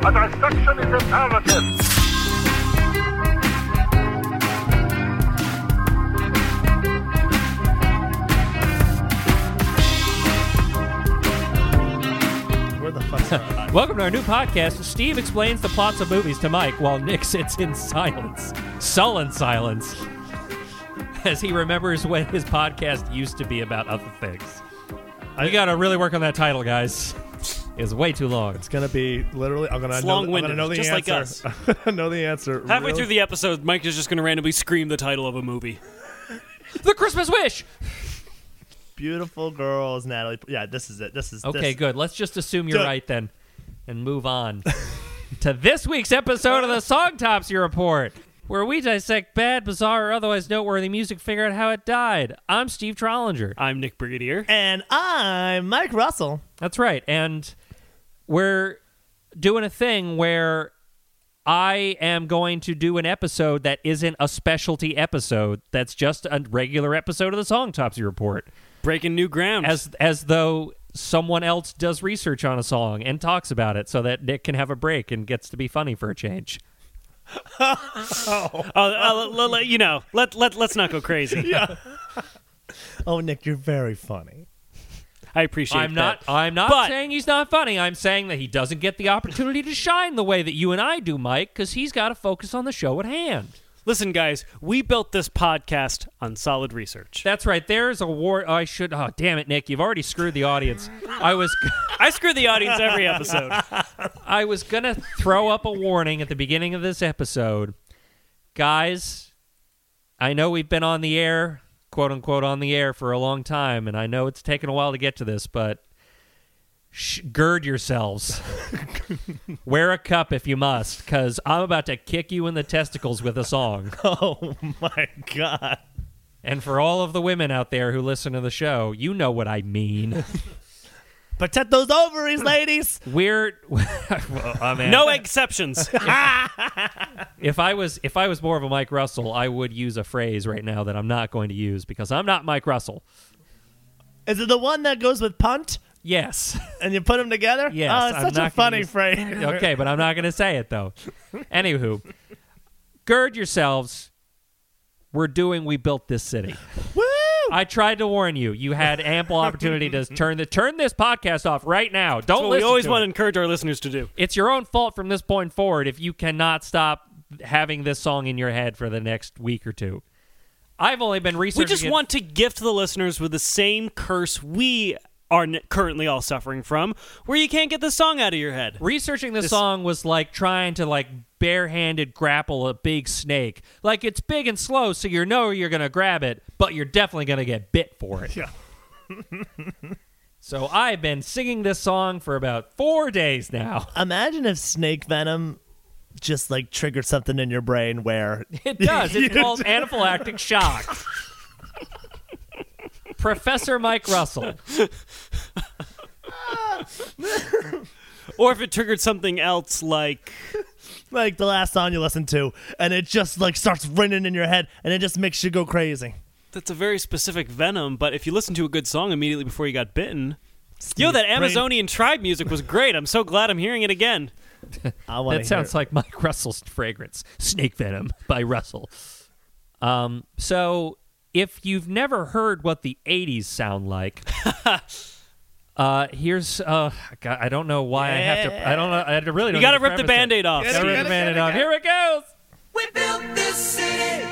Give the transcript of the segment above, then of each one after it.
A dissection is imperative. Where the fuck's my Welcome to our new podcast. Steve explains the plots of movies to Mike while Nick sits in silence, sullen silence, as he remembers when his podcast used to be about other things. We got to really work on that title, guys. It's way too long. It's gonna be literally. I'm gonna It's know. I'm gonna know the just like answer. know the answer. Halfway real- through the episode, Mike is just going to randomly scream the title of a movie. The Christmas Wish. beautiful girls, Natalie. Yeah, this is it. This is Okay, this. good. Let's just assume you're Good. right then, and move on to this week's episode of the Song Topsy Report, where we dissect bad, bizarre, or otherwise noteworthy music, figure out how it died. I'm Steve Trollinger. I'm Nick Brigadier. And I'm Mike Russell. That's right. And we're doing a thing where I am going to do an episode that isn't a specialty episode. That's just a regular episode of the Song Topsy Report. Breaking new ground. As as though someone else does research on a song and talks about it so that Nick can have a break and gets to be funny for a change. oh, uh, let- let- you know, let, let, let's not go crazy. Oh, Nick, you're very funny. I appreciate I'm not. I'm not But- saying he's not funny. I'm saying that he doesn't get the opportunity to shine the way that you and I do, Mike, cuz he's got to focus on the show at hand. Listen, guys, we built this podcast on solid research. That's right. There's a war. I should. Oh, damn it, Nick! You've already screwed the audience. I was, I screw the audience every episode. I was gonna throw up a warning at the beginning of this episode, guys. I know we've been on the air, quote unquote, on the air for a long time, and I know it's taken a while to get to this, but sh- gird yourselves. Wear a cup if you must, because I'm about to kick you in the testicles with a song. Oh my god. And for all of the women out there who listen to the show, you know what I mean. Protect those ovaries, ladies. We're well, uh, I mean, No exceptions. if I was if I was more of a Mike Russell, I would use a phrase right now that I'm not going to use because I'm not Mike Russell. Is it the one that goes with punt Yes. and you put them together? Yes, Oh, it's I'm such a funny use- phrase. okay, but I'm not going to say it though. Anywho, gird yourselves. We're doing we built this city. Woo! I tried to warn you. You had ample opportunity to turn the turn this podcast off right now. Don't we listen always to want to it. encourage our listeners to do. It's your own fault from this point forward if you cannot stop having this song in your head for the next week or two. I've only been researching. We just it- want to gift the listeners with the same curse we are n- currently all suffering from, where you can't get the song out of your head. researching the This- song was like trying to like barehanded grapple a big snake. Like it's big and slow, so you know you're gonna grab it, but you're definitely gonna get bit for it. Yeah. So I've been singing this song for about four days now. Imagine if snake venom just like triggered something in your brain where It does. It's called anaphylactic shock. Professor Mike Russell. Or if it triggered something else like like the last song you listened to and it just like starts ringing in your head and it just makes you go crazy. that's a very specific venom, but if you listen to a good song immediately before you got bitten. Yo, that brain- Amazonian tribe music was great. I'm so glad I'm hearing it again. I want That sounds like Mike Russell's fragrance, Snake Venom by Russell. Um, so if you've never heard what the '80s sound like, uh, here's uh, God, I don't know why I have to. I don't know. I had to really don't. You got to rip the preface band-aid off. Gotta rip the gotta- band-aid off. Here it goes. We built this city.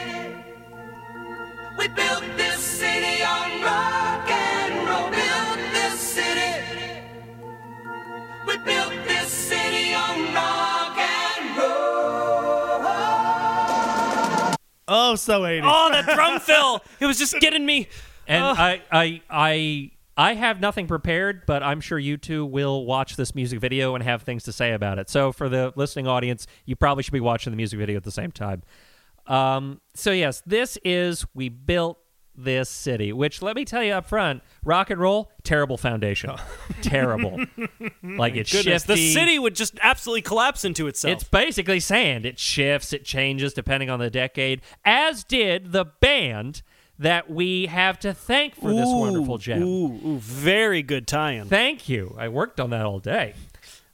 We built this city on rock and roll. Built this city. We built this city on rock Oh, so 80s. Oh, that drum fill! It was just getting me. And Ugh. I, I, I, I have nothing prepared, but I'm sure you two will watch this music video and have things to say about it. So for the listening audience, you probably should be watching the music video at the same time. Um, so yes, this is we built this city, which let me tell you up front, rock and roll, terrible foundation, terrible. like it's Goodness, shifty. the city would just absolutely collapse into itself. It's basically sand. It shifts, it changes depending on the decade, as did the band that we have to thank for this wonderful gem. Ooh, ooh, very good tie-in. Thank you. I worked on that all day.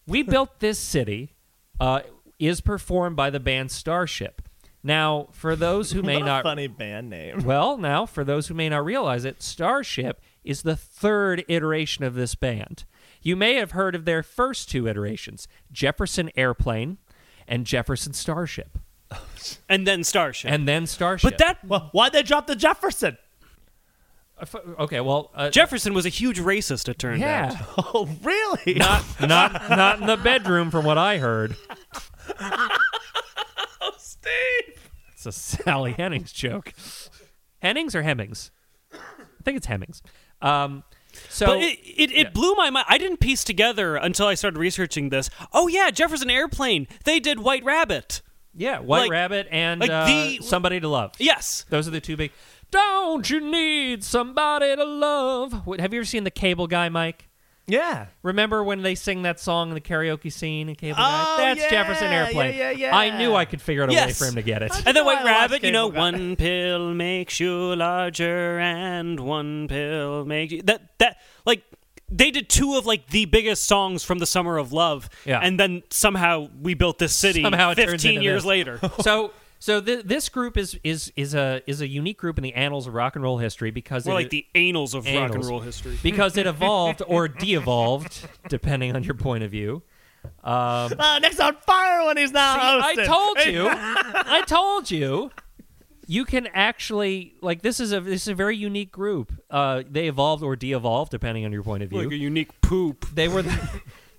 We built this city uh, is performed by the band Starship. Now, for those who may What a not funny band name. well, now, for those who may not realize it, Starship is the third iteration of this band. You may have heard of their first two iterations Jefferson Airplane and Jefferson Starship, and then Starship. and then Starship. but that Well, why'd they drop the Jefferson? Uh, okay, well, uh, Jefferson was a huge racist. It turned out. yeah, Oh, really? not not not in the bedroom, from what I heard. Steve. It's a Sally Hennings joke. Hennings or Hemmings? I think it's Hemmings. Um, so But it, it, it Yeah. blew my mind. I didn't piece together until I started researching this. Oh yeah, Jefferson Airplane. They did White Rabbit. yeah, White like- Rabbit and like uh, the- Somebody to Love. Yes. Those are the two big. Don't you need somebody to love? Have you ever seen the Cable Guy, Mike? Yeah. Remember when they sing that song in the karaoke scene in Cable Oh, Guy? That's yeah, Jefferson Airplane. yeah, yeah, yeah. I knew I could figure out a way Yes. for him to get it. And then White Rabbit, you know, Guy. one pill makes you larger, and one pill makes you that that like they did two of like the biggest songs from the Summer of Love, Yeah. and then somehow we built this city. Somehow it turns fifteen into years this. later. so so th- this group is is is a is a unique group in the annals of rock and roll history because More it, like the annals of rock and roll history. because it evolved or de-evolved depending on your point of view. Um, Uh, Nick's on fire when he's not I hosting. told you. I told you. You can actually like this is a this is a very unique group. Uh, they evolved or de-evolved depending on your point of view. like a unique poop. they were the,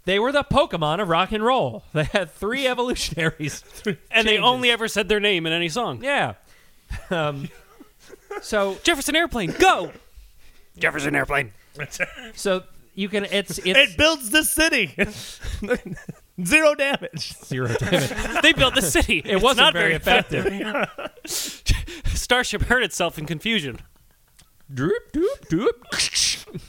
they were the Pokemon of rock and roll. They had three evolutionaries. And they changes. only ever said their name in any song. yeah. Um, so Jefferson Airplane, go! Jefferson Airplane. so you can it's it's It builds the city. Zero damage. zero damage. They built the city. It wasn't not very effective. Starship hurt itself in confusion. Doop, doop, doop.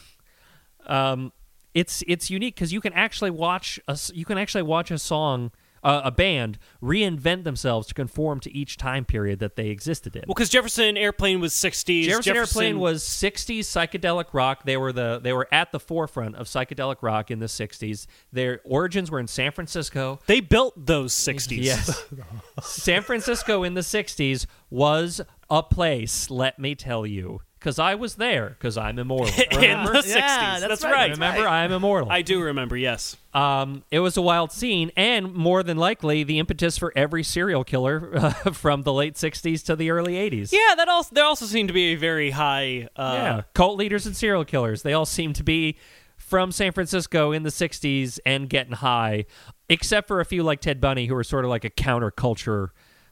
um, it's it's unique because you can actually watch a you can actually watch a song uh, a band reinvent themselves to conform to each time period that they existed in. Well, because Jefferson Airplane was 60s. Jefferson, Airplane was 60s psychedelic rock. They were the they were at the forefront of psychedelic rock in the 60s. Their origins were in San Francisco. They built those 60s. Yes. San Francisco in the 60s was a place, let me tell you. Because I was there, because I'm immortal. In the 60s. Yeah, that's, that's right. right. Remember, I'm immortal. I do remember, yes. Um, it was a wild scene, and more than likely, the impetus for every serial killer uh, from the late 60s to the early 80s. Yeah, that also there also seemed to be a very high. Uh, Yeah. Cult leaders and serial killers. They all seem to be from San Francisco in the 60s and getting high, except for a few like Ted Bundy, who were sort of like a counterculture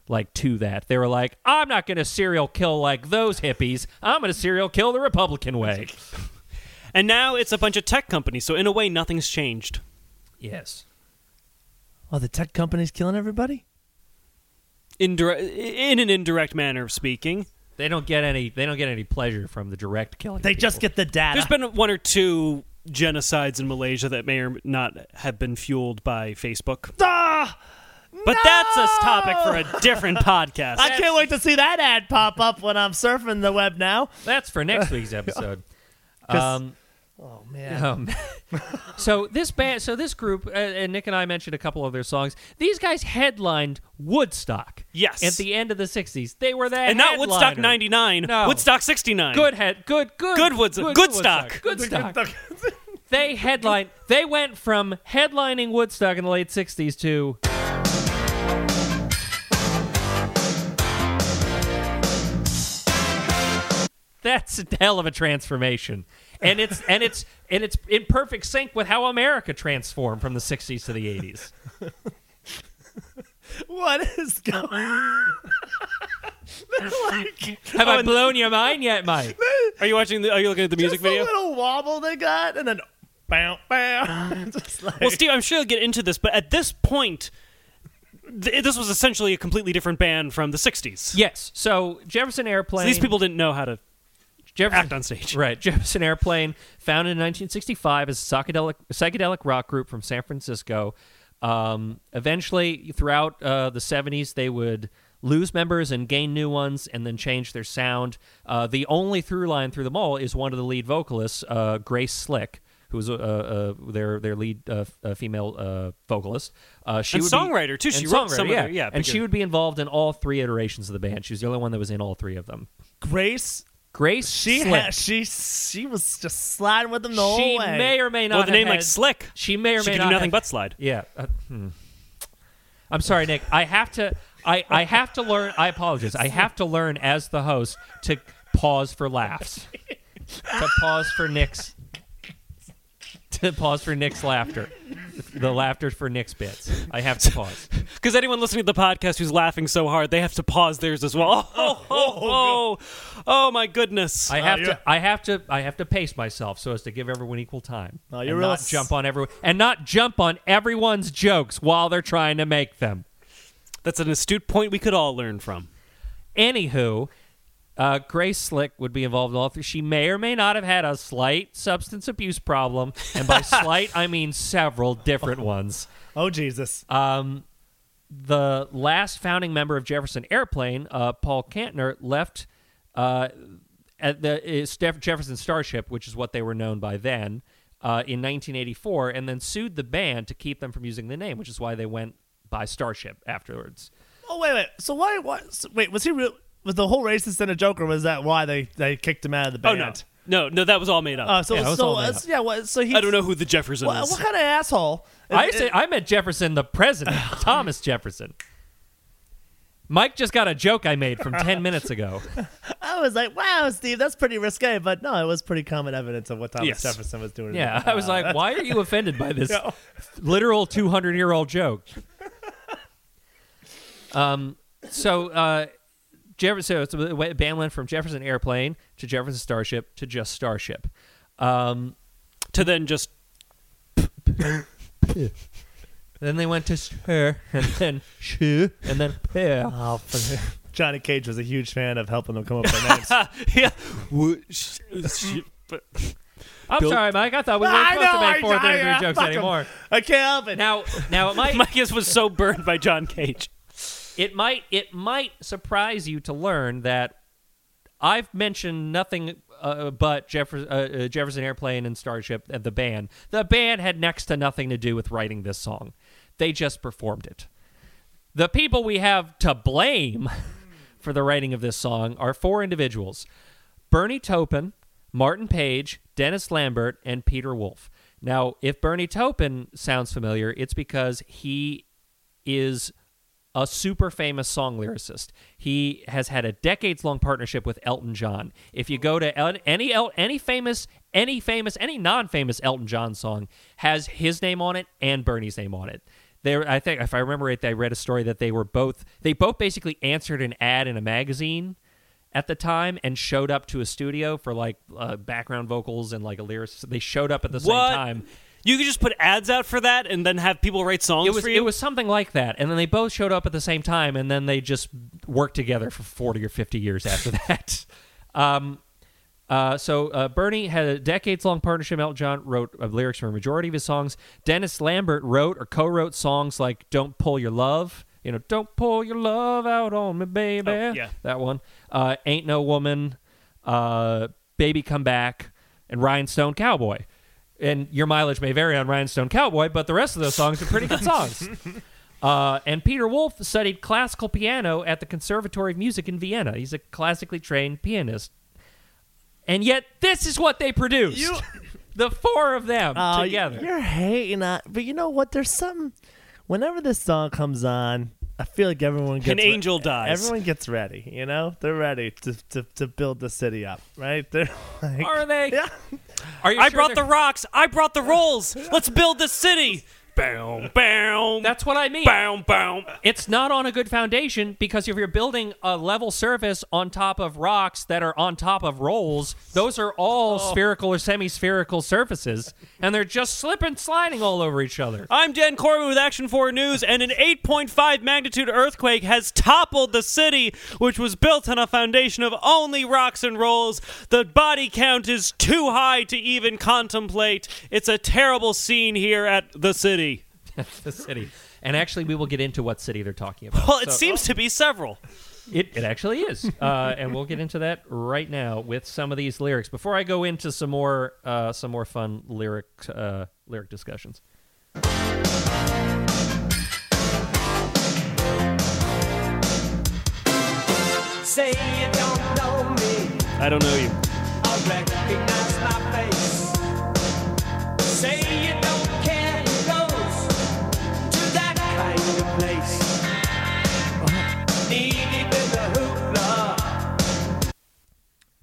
like to that. They were like, I'm not going to serial kill like those hippies. I'm going to serial kill the Republican way. And now it's a bunch of tech companies, so in a way, nothing's changed. Yes. Oh, the tech companies killing everybody? Indire- in an indirect manner of speaking. They don't get any they don't get any pleasure from the direct killing. They of just get the data. There's been one or two genocides in Malaysia that may or not have been fueled by Facebook. Ah! But that's a topic for a different podcast. I can't wait to see that ad pop up when I'm surfing the web now. That's for next week's episode. Um, Oh man. Um, so this band, so this group, uh, and Nick and I mentioned a couple of their songs. These guys headlined Woodstock. Yes. At the end of the '60s, they were that. and not Woodstock headliner. 99, No. Woodstock 69. Good head, good, good, Good Woods- good stock. good stock. They headlined. They went from headlining Woodstock in the late '60s to. That's a hell of a transformation, and it's and it's and it's in perfect sync with how America transformed from the '60s to the '80s. what is going like, Have I oh, blown your mind yet, Mike? Are you watching the are you looking at the music just video? a little wobble they got, and then bam, bam. Uh, like, Well, Steve, I'm sure you'll get into this, but at this point th- this was essentially a completely different band from the 60s. Yes. So Jefferson Airplane. So these people didn't know how to Jefferson, act on stage. Right. Jefferson Airplane, founded in 1965 as a psychedelic, psychedelic rock group from San Francisco. Um, eventually, throughout uh, the 70s, they would lose members and gain new ones and then change their sound. Uh, the only through line through them all is one of the lead vocalists, uh, Grace Slick, who was their their lead uh, uh, female uh, vocalist. Uh, she And would be- songwriter, too. She wrote some songwriter, yeah. their- yeah, and she would be involved in all three iterations of the band. She was the only one that was in all three of them. Grace, Grace, she Slick. had, she she was just sliding with them the whole she way. may or may not. Well, the have name like Slick. She may or She may could not do nothing have- but slide. Yeah. Uh, hmm. I'm sorry, Nick. I have to. I, I have to learn. I apologize. I have to learn as the host to pause for laughs. to pause for Nick's. To pause for Nick's laughter. The laughter for Nick's bits. I have to pause. Because anyone listening to the podcast who's laughing so hard, they have to pause theirs as well. Oh, oh, oh, oh, my goodness. I have you're- to. I have to. I have to pace myself so as to give everyone equal time. Oh, and you're real not s- jump on everyone and not jump on everyone's jokes while they're trying to make them. That's an astute point we could all learn from. Anywho, uh, Grace Slick would be involved in all three. She may or may not have had a slight substance abuse problem, and by slight I mean several different ones. oh Jesus! Um, the last founding member of Jefferson Airplane, uh, Paul Kantner, left uh, at the uh, Jefferson Starship, which is what they were known by then, uh, in 1984, and then sued the band to keep them from using the name, which is why they went by Starship afterwards. Oh wait, wait. So why? why so, wait, was he real? Was the whole racist in a Joker? was that why they they kicked him out of the band? Oh, no. No, no, that was all made up. Oh, so Yeah, so all made it's- yeah. What, so he. I don't know who the Jefferson What, is. what kind of asshole? I It- say I met Jefferson, the president, Thomas Jefferson. Mike just got a joke I made from ten minutes ago. I was like, wow, Steve, that's pretty risque, but no, it was pretty common evidence of what Thomas Yes. Jefferson was doing. Yeah, I was like, why are you offended by this Yeah. literal two hundred year old joke? Um, so uh, Jefferson, so it's the band went from Jefferson Airplane to Jefferson Starship to just Starship. Um, to then just then they went to her and then she and then Pear. Oh, Johnny Cage was a huge fan of helping them come up with their names. yeah. Wo- sh- sh- but- I'm Bill- sorry, Mike. I thought we weren't I supposed to know, make I- fourth I- degree I- jokes fuck 'em. anymore. I can't help it. Now, now it might Mike was so burned by John Cage. It might it might surprise you to learn that I've mentioned nothing uh, but Jefferson, uh, uh, Jefferson Airplane and Starship and the band. The band had next to nothing to do with writing this song. They just performed it. The people we have to blame for the writing of this song are four individuals: Bernie Taupin, Martin Page, Dennis Lambert, and Peter Wolf. Now, if Bernie Taupin sounds familiar, it's because he is a super famous song lyricist. He has had a decades long partnership with Elton John. If you go to El- any El- any famous any famous any non-famous Elton John song has his name on it and Bernie's name on it. There I think if I remember right I read a story that they were both they both basically answered an ad in a magazine at the time and showed up to a studio for like uh, background vocals and like a lyricist. They showed up at the same time. You could just put ads out for that and then have people write songs It was for you. it was something like that, and then they both showed up at the same time, and then they just worked together for forty or fifty years after that. Um, uh, so uh, Bernie had a decades-long partnership. Elton John wrote uh, lyrics for a majority of his songs. Dennis Lambert wrote or co-wrote songs like "Don't Pull Your Love," you know, "Don't Pull Your Love Out on Me, Baby." Oh, yeah. that one. Uh, "Ain't No Woman," uh, "Baby Come Back," and "Rhinestone Cowboy." And your mileage may vary on Rhinestone Cowboy, but the rest of those songs are pretty good songs. Uh, and Peter Wolf studied classical piano at the Conservatory of Music in Vienna. He's a classically trained pianist. And yet, this is what they produced. You- the four of them Oh, together. You're hating on, but you know what? There's something. Whenever this song comes on, I feel like everyone gets An angel dies. Everyone gets ready. You know, they're ready to to, to build the city up. Right? They're like, Are they? Yeah. Are you I sure brought the rocks. I brought the rolls. Let's build the city. Boom, boom. That's what I mean. boom, boom. It's not on a good foundation because if you're building a level surface on top of rocks that are on top of rolls, those are all oh. spherical or semi-spherical surfaces, and they're just slipping, sliding all over each other. I'm Dan Corbin with Action 4 News, and an 8.5 magnitude earthquake has toppled the city, which was built on a foundation of only rocks and rolls. The body count is too high to even contemplate. It's a terrible scene here at the city. the city. And actually, we will get into what city they're talking about. Well, it So- seems to be several. It, it actually is. Uh, and we'll get into that right now with some of these lyrics. Before I go into some more uh, some more fun lyric uh, lyric discussions. Say you don't know me, I don't know you.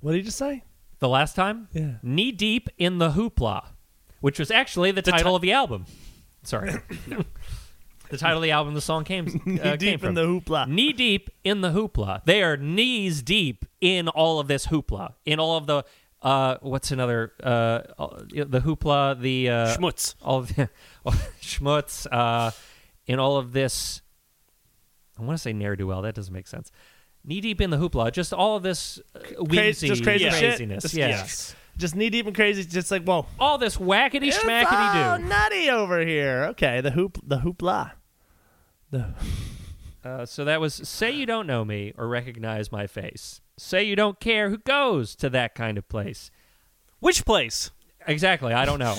What did you just say? The last time? Yeah. Knee deep in the hoopla, which was actually the, title ti- of the album. Sorry. the title of the album the song came, uh, came Deep from. in the hoopla. knee deep in the hoopla. They are knees deep in all of this hoopla, in all of the uh, what's another uh, uh, the hoopla, the uh, Schmutz. all of the schmutz, uh, in all of this. I want to say ne'er do well. That doesn't make sense. Knee deep in the hoopla, just all of this uh, whimsy, just crazy shit? craziness. Just- yeah. Yes. Just knee deep and crazy. Just like whoa. all this whackety It's schmackety do. nutty over here. Okay, the hoop, the hoopla. The Uh, so that was say you don't know me or recognize my face. Say you don't care who goes to that kind of place. Which place? Exactly. I don't know.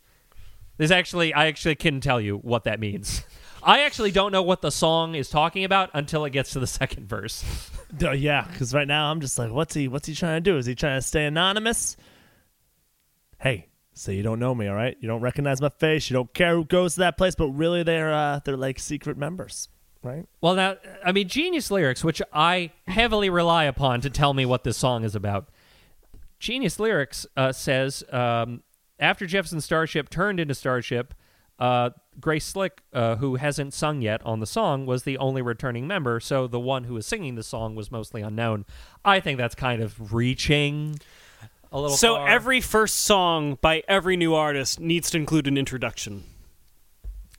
There's actually, I actually can tell you what that means. I actually don't know what the song is talking about until it gets to the second verse. Yeah, because right now I'm just like, what's he? What's he trying to do? Is he trying to stay anonymous? Hey, say you don't know me, all right? You don't recognize my face. You don't care who goes to that place, but really they're uh, they're like secret members, right? Well, now, I mean, genius lyrics, which I heavily rely upon to tell me what this song is about. Genius lyrics uh, says um, after Jefferson Starship turned into Starship, uh, Grace Slick, uh, who hasn't sung yet on the song, was the only returning member. So the one who was singing the song was mostly unknown. I think that's kind of reaching a little. So far. every first song by every new artist needs to include an introduction.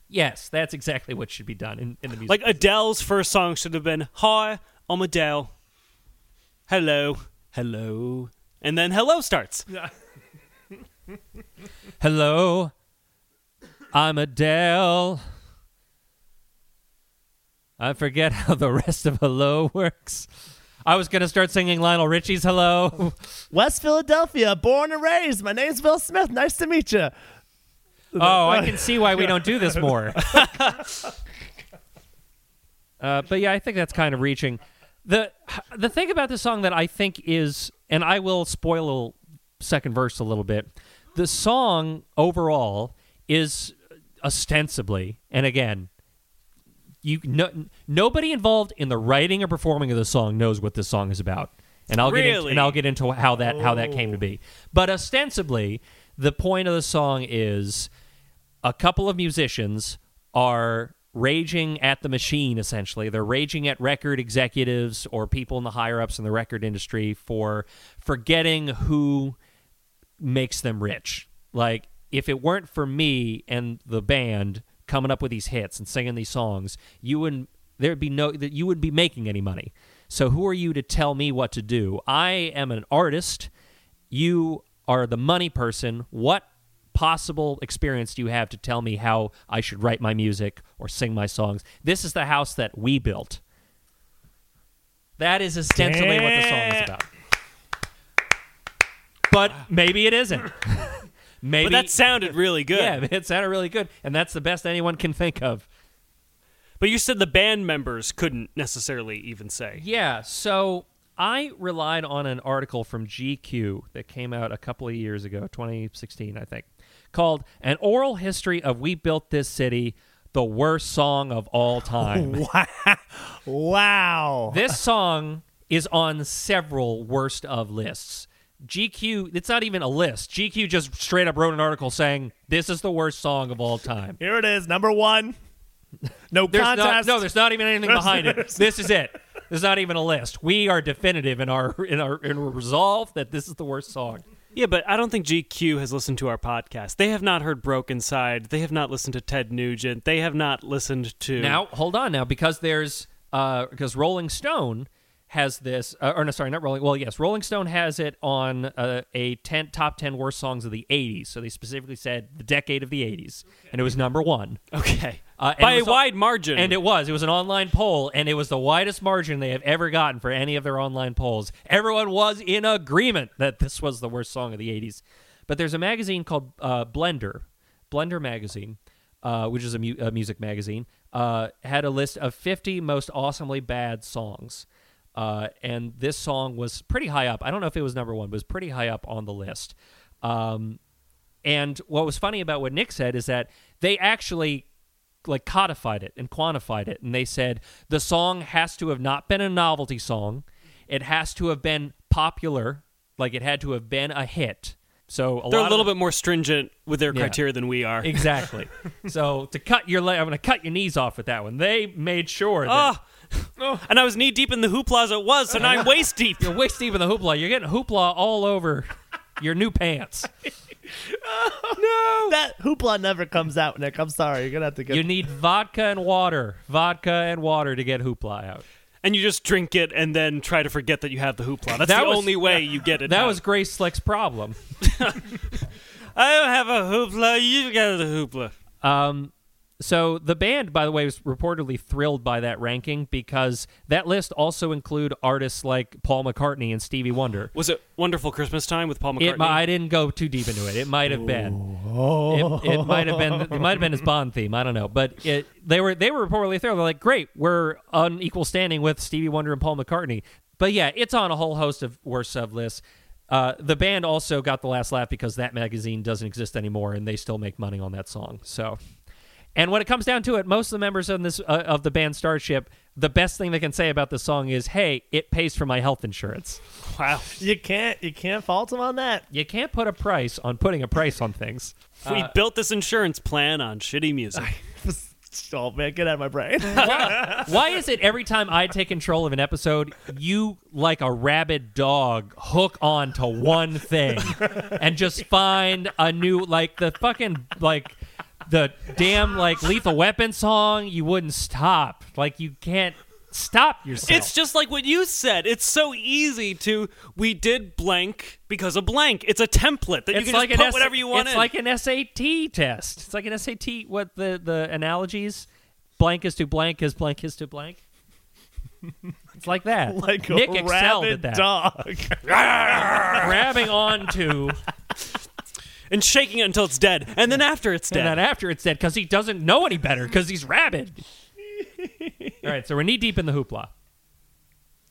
yes, that's exactly what should be done in, in the music. Like Adele's first song should have been "Hi, I'm Adele." Hello, hello, and then "Hello" starts. Hello, I'm Adele. I forget how the rest of hello works. I was gonna start singing Lionel Richie's "Hello." West Philadelphia, born and raised. My name's Bill Smith. Nice to meet you. Oh, I can see why we don't do this more. uh, but yeah, I think that's kind of reaching. the The thing about this song that I think is, and I will spoil second verse a little bit. The song overall is ostensibly, and again, you no, nobody involved in the writing or performing of the song knows what this song is about. And I'll get into, Really? and I'll get into how that how that came to be. Oh. But ostensibly, the point of the song is a couple of musicians are raging at the machine essentially they're raging at record executives or people in the higher ups in the record industry for forgetting who makes them rich like if it weren't for me and the band coming up with these hits and singing these songs you wouldn't there'd be no that you wouldn't be making any money so who are you to tell me what to do i am an artist you are the money person. What possible experience do you have to tell me how I should write my music or sing my songs? This is the house that we built. That is ostensibly what the song is about. But maybe it isn't. maybe But that sounded really good. yeah, it sounded really good, and that's the best anyone can think of. But you said the band members couldn't necessarily even say. Yeah, so I relied on an article from GQ that came out a couple of years ago, 2016, I think, called An Oral History of We Built This City, the Worst Song of All Time. Wow. this song is on several worst of lists. GQ, it's not even a list. GQ just straight up wrote an article saying, This is the worst song of all time. Here it is, number one. No There's not, contest. no, there's not even anything behind it. This is it. There's not even a list. We are definitive in our in our in our resolve that this is the worst song. Yeah, but I don't think GQ has listened to our podcast. They have not heard Broken Side. They have not listened to Ted Nugent. They have not listened to. Now, hold on now, because there's uh because Rolling Stone has this, uh, or no, sorry, not Rolling. Well, yes, Rolling Stone has it on uh, a 10 top ten worst songs of the '80s. So they specifically said the decade of the '80s, and it was number one. Okay. Uh, By a wide margin. And it was. It was an online poll, and it was the widest margin they have ever gotten for any of their online polls. Everyone was in agreement that this was the worst song of the 80s. But there's a magazine called uh, Blender, Blender Magazine, uh, which is a, mu- a music magazine, uh, had a list of 50 most awesomely bad songs. Uh, and this song was pretty high up. I don't know if it was number one, but it was pretty high up on the list. Um, and what was funny about what Nick said is that they actually like codified it and quantified it and they said the song has to have not been a novelty song it has to have been popular like it had to have been a hit so a They're a little of, bit more stringent with their Yeah. criteria than we are. exactly so to cut your leg i'm gonna cut your knees off with that one they made sure that Oh. And I was knee deep in the hoopla as it was, so now I'm waist deep. you're waist deep in the hoopla you're getting hoopla all over your new pants No, That hoopla never comes out, Nick. I'm sorry. You're gonna have to get. you need vodka and water vodka and water to get hoopla out And you just drink it and then try to forget that you have the hoopla. That's That the was- only way you get it. that out. was grace slick's problem I don't have a hoopla. You got the hoopla. Um, so the band, by the way, was reportedly thrilled by that ranking because that list also include artists like Paul McCartney and Stevie Wonder. Was it Wonderful Christmas Time with Paul McCartney? It, I didn't go too deep into it. It might have been. It, it might have been. It might have been his Bond theme. I don't know. But it, they were they were reportedly thrilled. They're like, great, we're on equal standing with Stevie Wonder and Paul McCartney. But yeah, it's on a whole host of worst of lists. Uh, the band also got the last laugh because that magazine doesn't exist anymore, and they still make money on that song. So, and when it comes down to it, most of the members of this uh, of the band Starship, the best thing they can say about the song is, "Hey, it pays for my health insurance." wow. you can't. You can't fault them on that. You can't put a price on putting a price on things. we built this insurance plan on shitty music. oh man, get out of my brain. Why is it every time I take control of an episode, you, like a rabid dog, hook on to one thing and just find a new, like the fucking, like the damn, like Lethal Weapon song? You wouldn't stop. Like you can't stop yourself. It's just like what you said. It's so easy to we did blank because of blank. It's a template that you It's can like just put S- whatever you want in. It's in. like an SAT test. It's like an SAT. What the the analogies? Blank is to blank is blank is to blank. It's like that. like Nick a excelled at that. dog. Grabbing onto and shaking it until it's dead, and then after it's dead. and then after it's dead because he doesn't know any better because he's rabid. All right, so we're knee deep in the hoopla.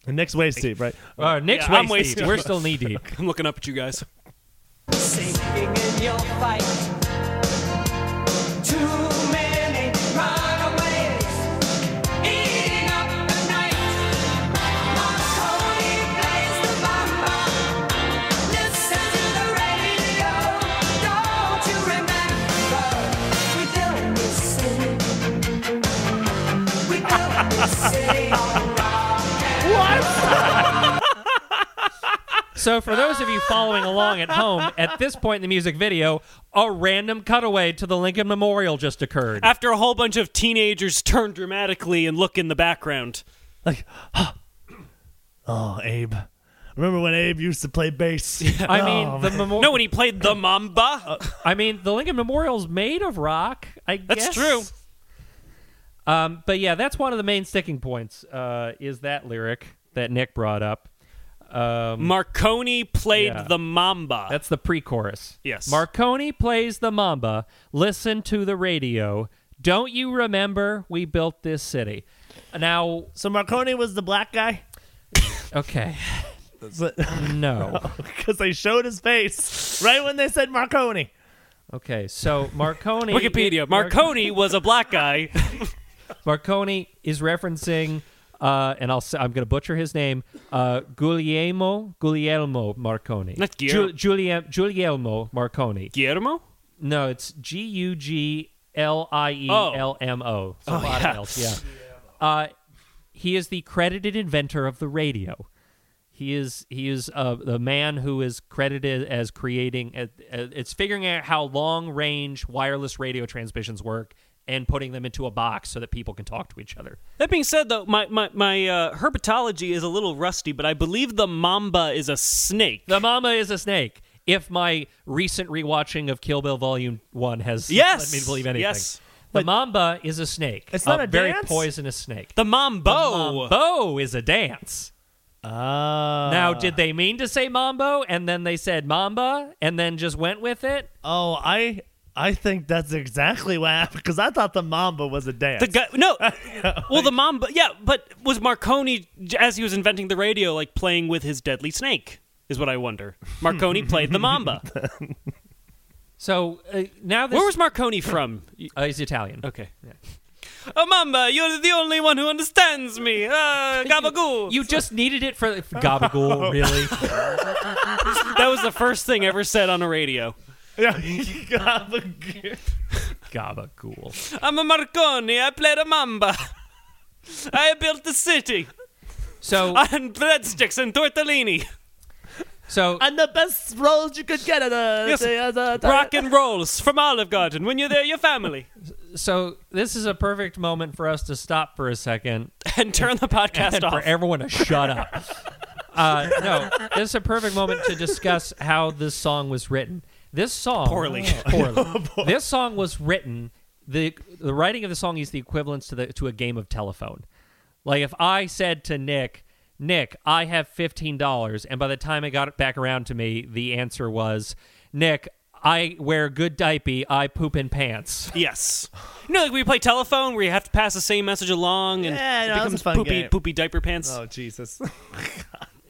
And Nick's waist deep, right? Uh, Nick's Yeah, I'm waist deep. waist We're still knee deep. I'm looking up at you guys. Sinking in your fight. Built this city on rock and So, for those of you following along at home, at this point in the music video, a random cutaway to the Lincoln Memorial just occurred. After a whole bunch of teenagers turn dramatically and look in the background. Like, oh, Abe. Remember when Abe used to play bass? I mean, oh, the memorial. No, when he played the mamba. Uh, I mean, the Lincoln Memorial's made of rock. I That's guess. true. Um, but yeah, that's one of the main sticking points. Uh, is that lyric that Nick brought up? Um, Marconi played Yeah. the mamba. That's the pre-chorus. Yes. Marconi plays the mamba. Listen to the radio. Don't you remember we built this city? Now, so Marconi was the black guy? okay, no, Because they showed his face right when they said Marconi. Okay, so Marconi. Wikipedia. Marconi was a black guy. Marconi is referencing, uh, and I'll I'm going to butcher his name, uh, Guglielmo Guglielmo Marconi. Not Guillermo. Giul- Giulia- Guglielmo Marconi. Guillermo? No, it's G U G L I E L M O. So a Oh, lot yeah. of L's, yeah. Uh, he is the credited inventor of the radio. He is he is uh, the man who is credited as creating. Uh, uh, it's figuring out how long range wireless radio transmissions work and putting them into a box so that people can talk to each other. That being said, though, my my, my uh, herpetology is a little rusty, but I believe the mamba is a snake. The mama is a snake. If my recent rewatching of Kill Bill Volume One has Yes! led me believe anything, Yes. the mamba is a snake. It's not a very dance? poisonous snake. The mambo. Mambo is a dance. Ah. Now, did they mean to say mambo and then they said mamba and then just went with it? Oh, I I think that's exactly what happened because I thought the Mamba was a dance. The guy, no, well, the mamba, yeah, but was Marconi as he was inventing the radio, like playing with his deadly snake? Is what I wonder. Marconi played the mamba. So uh, now this Where was Marconi from? Uh, he's Italian. Okay. Oh, Mamba, you're the only one who understands me. Uh, Gabagoo. You just needed it for, for gabagool, really? that was the first thing ever said on a radio. Yeah, you got the- gabagool. I'm a Marconi. I played a Mamba. I built the city So, on breadsticks and tortellini. so and the best rolls you could get at a Yes, the, the, the, Rock and rolls from Olive Garden. When you're there, your family. so this is a perfect moment for us to stop for a second And turn the podcast and off. for everyone to shut up. Uh, no, this is a perfect moment to discuss how this song was written. This song Poorly. poorly. this song was written. the The writing of the song is the equivalent to the to a game of telephone. Like if I said to Nick, Nick, I have fifteen dollars, and by the time it got back around to me, the answer was, Nick, I wear good diaper, I poop in pants. Yes. You know, like we play telephone where you have to pass the same message along and Yeah, it no, that's a becomes fun poopy, game. poopy diaper pants. Oh Jesus!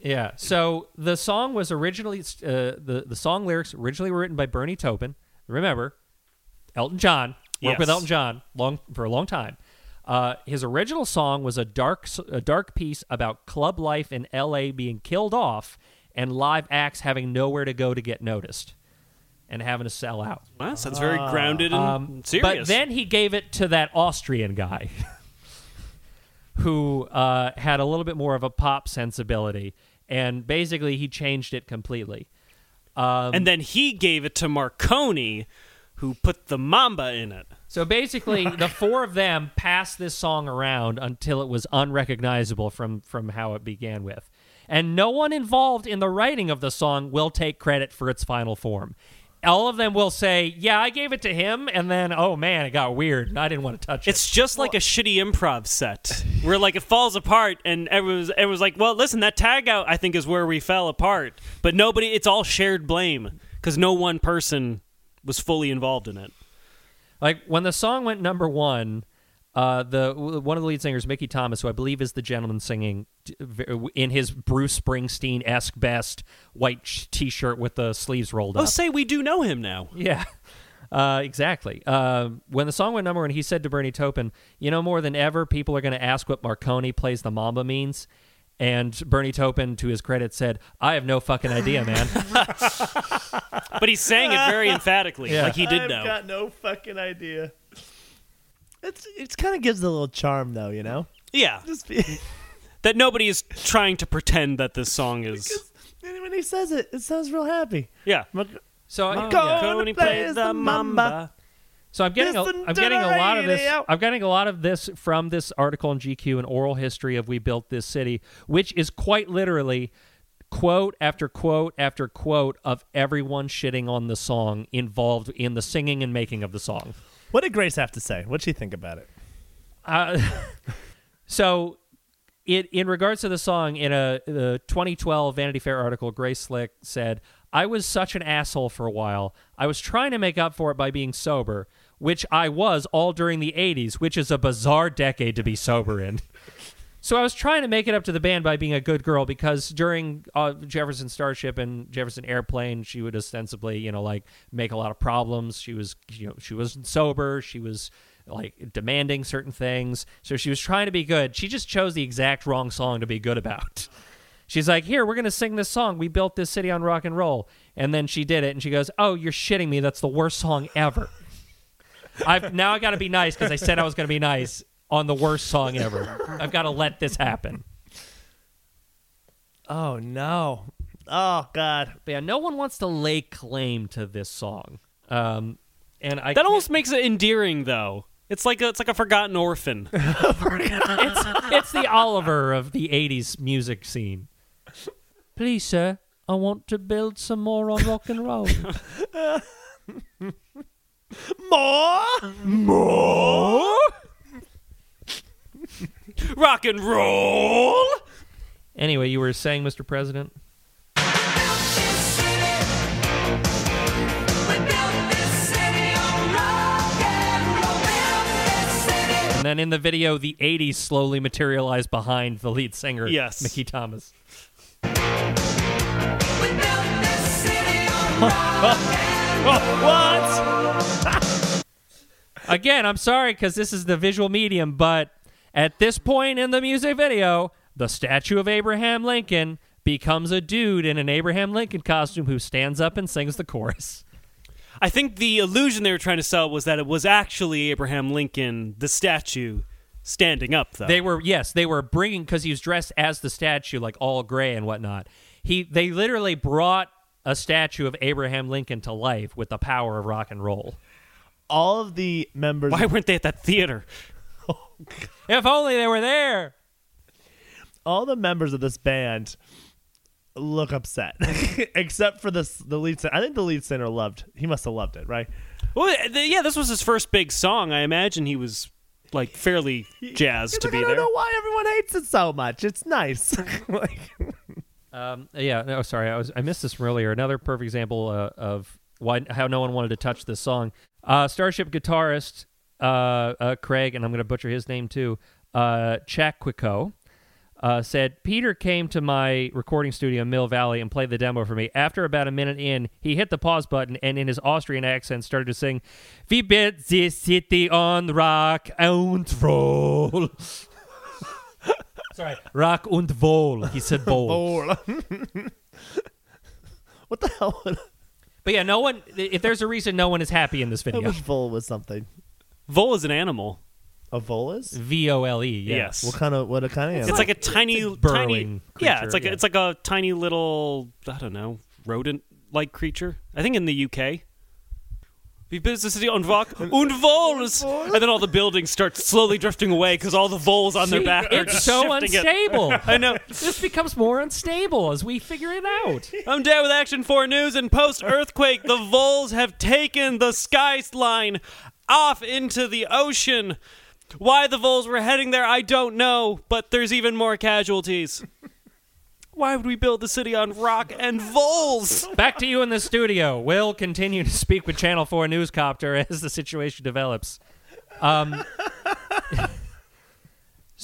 Yeah. So the song was originally uh, the the song lyrics originally were written by Bernie Taupin. Remember, Elton John worked with Elton John long for a long time. Uh, his original song was a dark a dark piece about club life in L.A. being killed off and live acts having nowhere to go to get noticed and having to sell out. Well, that sounds very grounded and Um, serious. But then he gave it to that Austrian guy who uh, had a little bit more of a pop sensibility. And basically, he changed it completely. Um, and then he gave it to Marconi, who put the Mamba in it. so basically, the four of them passed this song around until it was unrecognizable from, from how it began with. And no one involved in the writing of the song will take credit for its final form. All of them will say, "Yeah, I gave it to him," and then, "Oh man, it got weird, I didn't want to touch it." It's just like a shitty improv set where like it falls apart and everyone's everyone's like, well, listen, that tag out I think is where we fell apart, but nobody. It's all shared blame because no one person was fully involved in it. Like when the song went number one, uh, the one of the lead singers, Mickey Thomas, who I believe is the gentleman singing in his Bruce Springsteen esque best white t-shirt with the sleeves rolled up. Oh, up. say we do know him now. Yeah. Uh, exactly. Uh, when the song went number one, he said to Bernie Taupin, "You know, more than ever, people are going to ask what Marconi plays the Mamba means." And Bernie Taupin, to his credit, said, "I have no fucking idea, man." But he sang it very emphatically, Yeah. like he did I've know. got no fucking idea. It's it kind of gives a little charm though, you know. yeah, Just be, that nobody is trying to pretend that this song is. when he says it, it sounds real happy. Yeah. so, I, Go- yeah. Marconi plays plays the the Mamba. Mamba. So I'm getting a, Listen I'm to getting the a lot of this. radio. I'm getting a lot of this from this article in GQ, an oral history of "We Built This City," which is quite literally quote after quote after quote of everyone shitting on the song involved in the singing and making of the song. What did Grace have to say? What'd she think about it? Uh, so, it in regards to the song, in a the 2012 Vanity Fair article, Grace Slick said, "I was such an asshole for a while. I was trying to make up for it by being sober, which I was all during the 80s, which is a bizarre decade to be sober in." So I was trying to make it up to the band by being a good girl because during uh, Jefferson Starship and Jefferson Airplane, she would ostensibly, you know, like make a lot of problems. She was, you know, she wasn't sober. She was like demanding certain things. So she was trying to be good. She just chose the exact wrong song to be good about. She's like, "Here, we're gonna sing this song. We built this city on rock and roll." And then she did it, and she goes, "Oh, you're shitting me. That's the worst song ever." I've now I got to be nice because I said I was going to be nice on the worst song ever. I've got to let this happen. Oh no! Oh God! But yeah, no one wants to lay claim to this song. Um, and I That can't- almost makes it endearing, though. It's like a, it's like a forgotten orphan. it's it's the Oliver of the '80s music scene. Please, sir, I want to build some more on rock and roll. More, more. Rock and roll. anyway, you were saying, Mr. President. This city. We built this city on rock and roll. Built this city. And then in the video, the '80s slowly materialized behind the lead singer, Yes. Mickey Thomas. We built this city on rock and What? Again, I'm sorry because this is the visual medium, but at this point in the music video, the statue of Abraham Lincoln becomes a dude in an Abraham Lincoln costume who stands up and sings the chorus. I think the illusion they were trying to sell was that it was actually Abraham Lincoln, the statue, standing up. Though They were yes, they were bringing because he was dressed as the statue, like all gray and whatnot. He they literally brought a statue of Abraham Lincoln to life with the power of rock and roll. All of the members. why weren't they at that theater? If only they were there. all the members of this band look upset, except for this the lead singer. I think the lead singer loved. He must have loved it, right? Well, th- yeah, this was his first big song. I imagine he was like fairly jazzed He's to like, be there. I don't there. know why everyone hates it so much. It's nice. like, Um, yeah, no, sorry, I was I missed this from earlier. Another perfect example uh, of why how no one wanted to touch this song. Uh, Starship guitarist uh, uh, Craig, and I'm going to butcher his name too. Uh, Chaquico uh, said Peter came to my recording studio in Mill Valley and played the demo for me. After about a minute in, he hit the pause button and in his Austrian accent started to sing "We built this city on rock and roll." Sorry, rock und roll. He said bowl. what the hell? But yeah, no one. If there's a reason, no one is happy in this I video. wish vole was something. Vole is an animal. A vole is? V O L E. yeah. Yes. What kind of what a kind of It's like a tiny, a burrowing tiny. yeah, it's like yeah. A, it's like a tiny little. I don't know, rodent-like creature. I think in the UK. We built the city on rock and voles, and then all the buildings start slowly drifting away because all the voles on their back are it's just so shifting it. unstable. I know. this becomes more unstable as we figure it out. I'm down with Action 4 News, and post earthquake, the voles have taken the skyline off into the ocean. Why the voles were heading there, I don't know, but there's even more casualties. Why would we build the city on rock and voles? Back to you in the studio. We'll continue to speak with Channel 4 Newscopter as the situation develops. Um,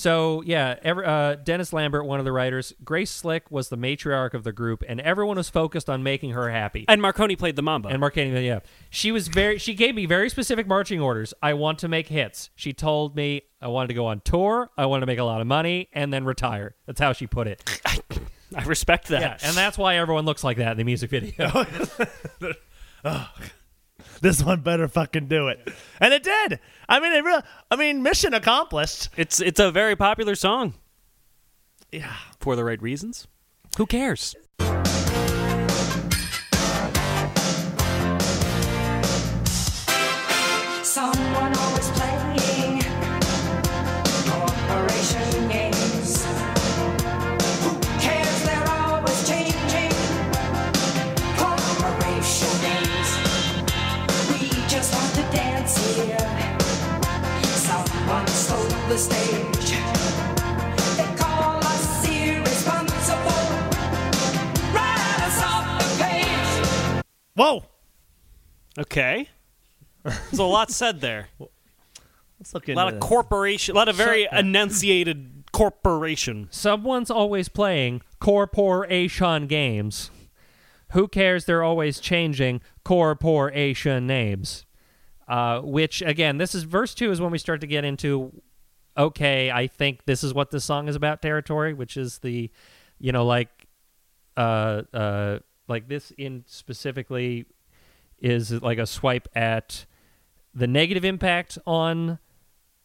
so, yeah, every, uh, Dennis Lambert, one of the writers, Grace Slick was the matriarch of the group, and everyone was focused on making her happy. And Marconi played the mamba. And Marcani, yeah, she was very. She gave me very specific marching orders. I want to make hits. She told me I wanted to go on tour. I wanted to make a lot of money and then retire. That's how she put it. I respect that. Yeah, and that's why everyone looks like that in the music video. this one better fucking do it, and it did. I mean, it really. I mean, mission accomplished. It's it's a very popular song Yeah. for the right reasons. Who cares? The page. Whoa. Okay. There's a lot said there. Let's look A lot of this. corporation, a lot of very enunciated corporation. Someone's always playing corporation games. Who cares? They're always changing corporation names. Uh, which again, this is verse two is when we start to get into. Okay, I think this is what this song is about. Territory, which is the, you know, like, uh, uh, like this in specifically is like a swipe at the negative impact on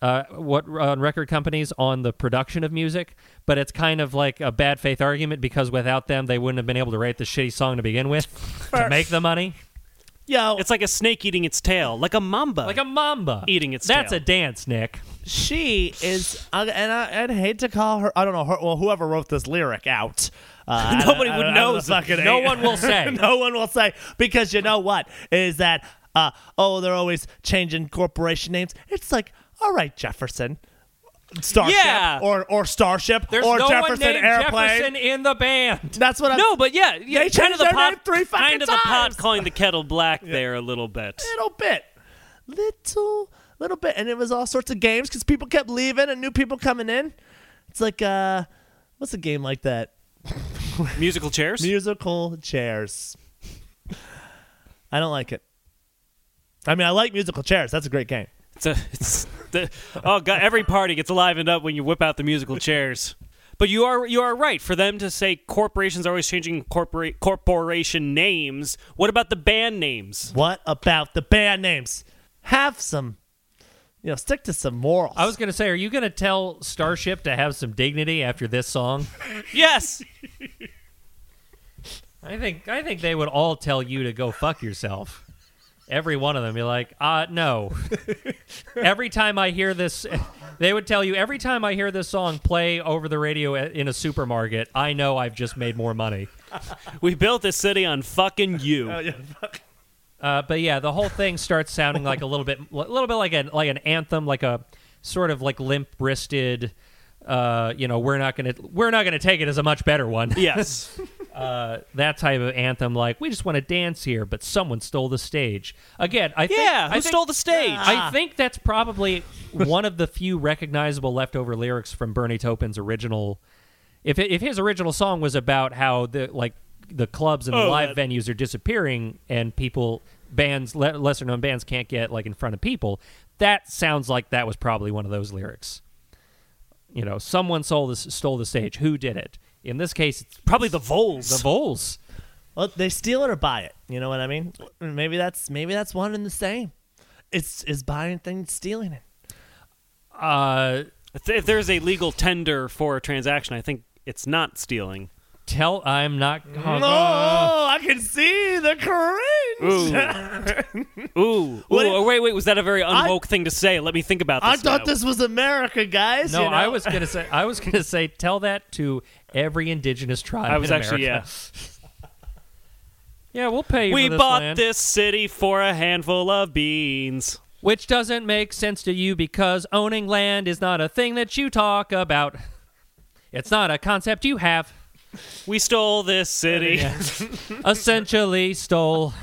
uh, what on record companies on the production of music, but it's kind of like a bad faith argument because without them, they wouldn't have been able to write the shitty song to begin with to make the money. Yo, It's like a snake eating its tail, like a mamba. Like a mamba. Eating its tail. That's tail. a dance, Nick. she is, uh, and I, I'd hate to call her. I don't know. Her, well, whoever wrote this lyric out. Uh, I- Nobody I- would I- I know. don't fucking No one will say. no one will say because you know what is that? Uh, oh, they're always changing corporation names. It's like, all right, Jefferson, Starship, Yeah. or or Starship, There's or no Jefferson Airplane. Jefferson in the band. That's what I'm. no, but yeah, yeah They kind of the pot, three fucking kind of the pot times. calling the kettle black there a little bit. little bit, little little bit, and it was all sorts of games because people kept leaving and new people coming in. It's like uh, what's a game like that? Musical chairs. Musical chairs. I don't like it. I mean, I like musical chairs. That's a great game. It's a, it's the, oh god, every party gets livened up when you whip out the musical chairs. But you are you are right. For them to say corporations are always changing corporate corporation names. What about the band names? What about the band names? Have some, you know, stick to some morals. I was going to say, are you going to tell Starship to have some dignity after this song? Yes. I think I think they would all tell you to go fuck yourself. Every one of them. You're like, uh, no. every time I hear this, they would tell you every time I hear this song play over the radio in a supermarket, I know I've just made more money. We built this city on fucking you. Oh, yeah, fuck. Uh, but yeah, the whole thing starts sounding like a little bit, a little bit like an like an anthem, like a sort of like limp wristed. Uh, you know, we're not gonna we're not gonna take it as a much better one. Yes. uh, that type of anthem, like we just want to dance here, but someone stole the stage. Again, I think, Yeah. I Who think- stole the stage? I think that's probably one of the few recognizable leftover lyrics from Bernie Taupin's original. If if his original song was about how the like the clubs and the Oh, live that- venues are disappearing and people bands le- lesser known bands can't get like in front of people, that sounds like that was probably one of those lyrics. You know, someone stole the, stole the stage. Who did it? In this case, it's Probably the Voles. the Voles. Well, they steal it or buy it. You know what I mean? Maybe that's maybe that's one and the same. It's is buying things, stealing it. Uh, If- if there's a legal tender for a transaction, I think it's not stealing. Tell I'm not. No, I can see the cringe. Ooh. Ooh. Ooh. oh, wait, wait. Was that a very unwoke thing to say? Let me think about this. I thought now. this was America, guys. No, you know? I was gonna say. I was gonna say. Tell that to every indigenous tribe. I was actually, America. yeah, we'll pay you. We this bought land. this city for a handful of beans. which doesn't make sense to you because owning land is not a thing that you talk about. It's not a concept you have. We stole this city. Essentially, stole.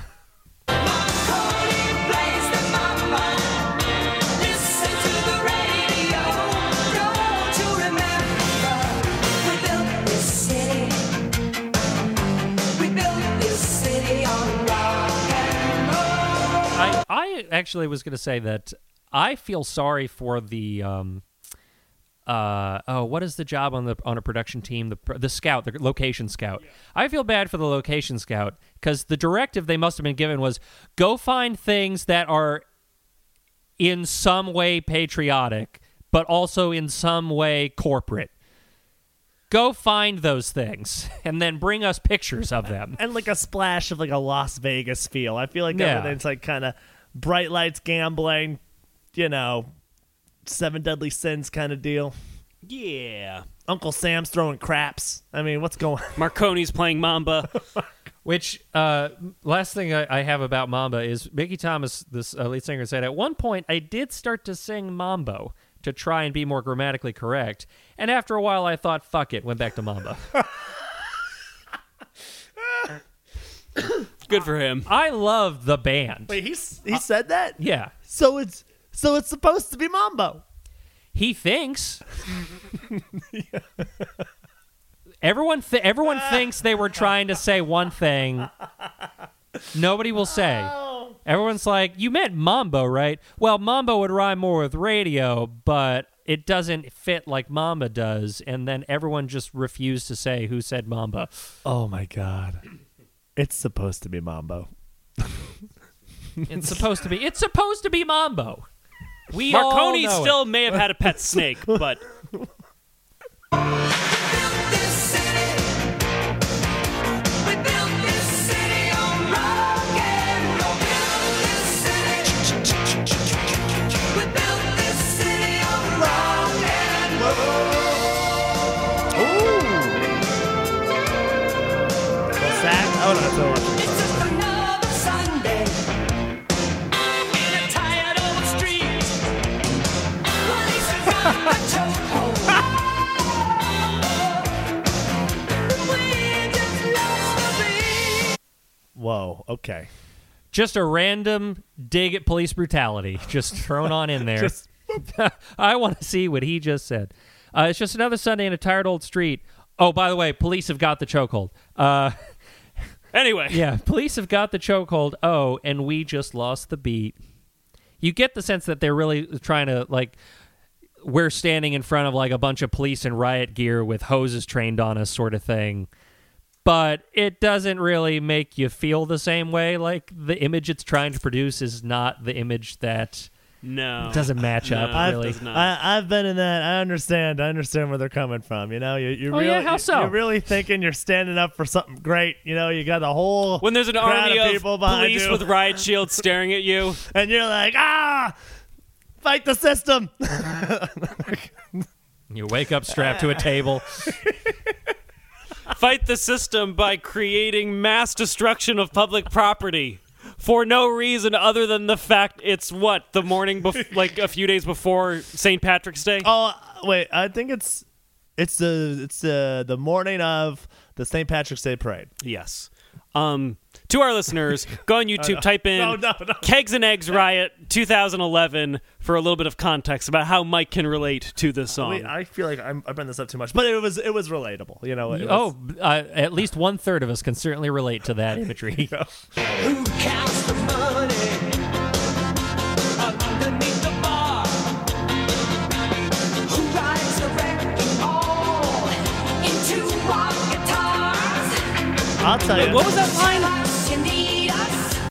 Cody plays the mama. Listen to the radio. Don't you remember? We built this city. We built this city on rock and roll. I, I actually was going to say that I feel sorry for the um uh oh what is the job on the on a production team? The the scout the location scout. I feel bad for the location scout cuz the directive they must have been given was go find things that are in some way patriotic but also in some way corporate. Go find those things and then bring us pictures of them. And like a splash of like a Las Vegas feel. I feel like Yeah. everything's like kind of bright lights, gambling, you know, seven deadly sins kind of deal. Yeah. Uncle Sam's throwing craps. I mean, what's going? Marconi's playing Mamba. Which uh, last thing I, I have about Mamba is Mickey Thomas, this uh, lead singer, said at one point I did start to sing Mambo to try and be more grammatically correct, and after a while I thought fuck it, went back to Mamba. Good for him. I love the band. Wait, he's he said that. Yeah, So it's so it's supposed to be Mambo. he thinks. Everyone, th- everyone thinks they were trying to say one thing. Nobody will say. Oh. Everyone's like, "You meant mambo, right?" Well, mambo would rhyme more with radio, but it doesn't fit like mamba does. And then everyone just refused to say who said mamba. Oh my god, it's supposed to be Mambo. It's supposed to be. It's supposed to be mambo. We Marconi it. still may have had a pet snake, but Okay. Just a random dig at police brutality, just thrown on in there. Just- I want to see what he just said. Uh, it's just another Sunday in a tired old street. Oh, by the way, police have got the chokehold. Uh, Anyway, yeah, police have got the chokehold. Oh, and we just lost the beat. You get the sense that they're really trying to like. We're standing in front of like a bunch of police in riot gear with hoses trained on us, sort of thing. But it doesn't really make you feel the same way. Like the image it's trying to produce is not the image that no, doesn't match up. No. I've, really, does not. I, I've been in that. I understand. I understand where they're coming from. You know, you, you're Oh, really, yeah? How so? You're really thinking you're standing up for something great. You know, you got the whole when there's an crowd army of of people behind police you, with riot shields staring at you, and you're like, ah, fight the system. you wake up strapped to a table. fight the system by creating mass destruction of public property for no reason other than the fact it's what the morning bef- like a few days before St. Patrick's Day. oh, uh, wait, I think it's it's the it's the the morning of the St. Patrick's Day parade. Yes. Um, to our listeners, go on YouTube, type in No, no, no. Kegs and Eggs Riot 2011 for a little bit of context about how Mike can relate to this song. Wait, I feel like I'm, I bring this up too much, but it was it was relatable. You know, it was, Oh, uh, at least one third of us can certainly relate to that imagery. Who counts I'll tell you. what was that line? Us, you need us.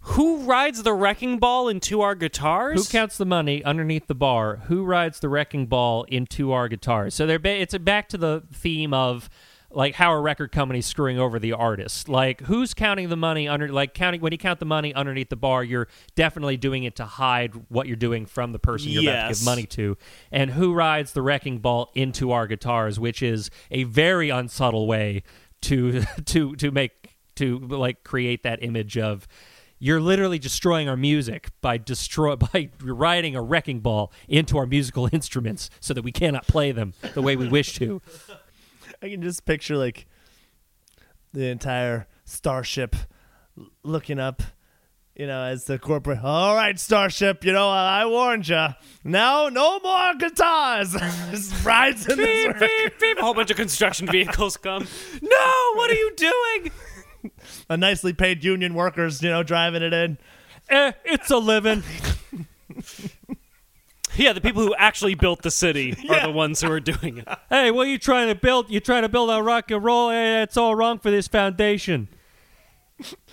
Who rides the wrecking ball into our guitars? Who counts the money underneath the bar? Who rides the wrecking ball into our guitars? So they're ba- it's back to the theme of like how a record company's screwing over the artist. Like who's counting the money under like counting when you count the money underneath the bar, you're definitely doing it to hide what you're doing from the person you're about to give money to. And who rides the wrecking ball into our guitars, which is a very unsubtle way to to to make to like create that image of you're literally destroying our music by destroy by riding a wrecking ball into our musical instruments so that we cannot play them the way we wish to. I can just picture like the entire starship looking up, you know, as the corporate. All right, starship, you know, I, warned you. Now, no more guitars. just rides in this. Beep, beep, beep. A whole bunch of construction vehicles come. No, what are you doing? A nicely paid union workers, you know, driving it in. Eh, it's a living. Yeah, the people who actually built the city are the ones who are doing it. hey, what are you trying to build? You're trying to build a rock and roll? Eh, it's all wrong for this foundation.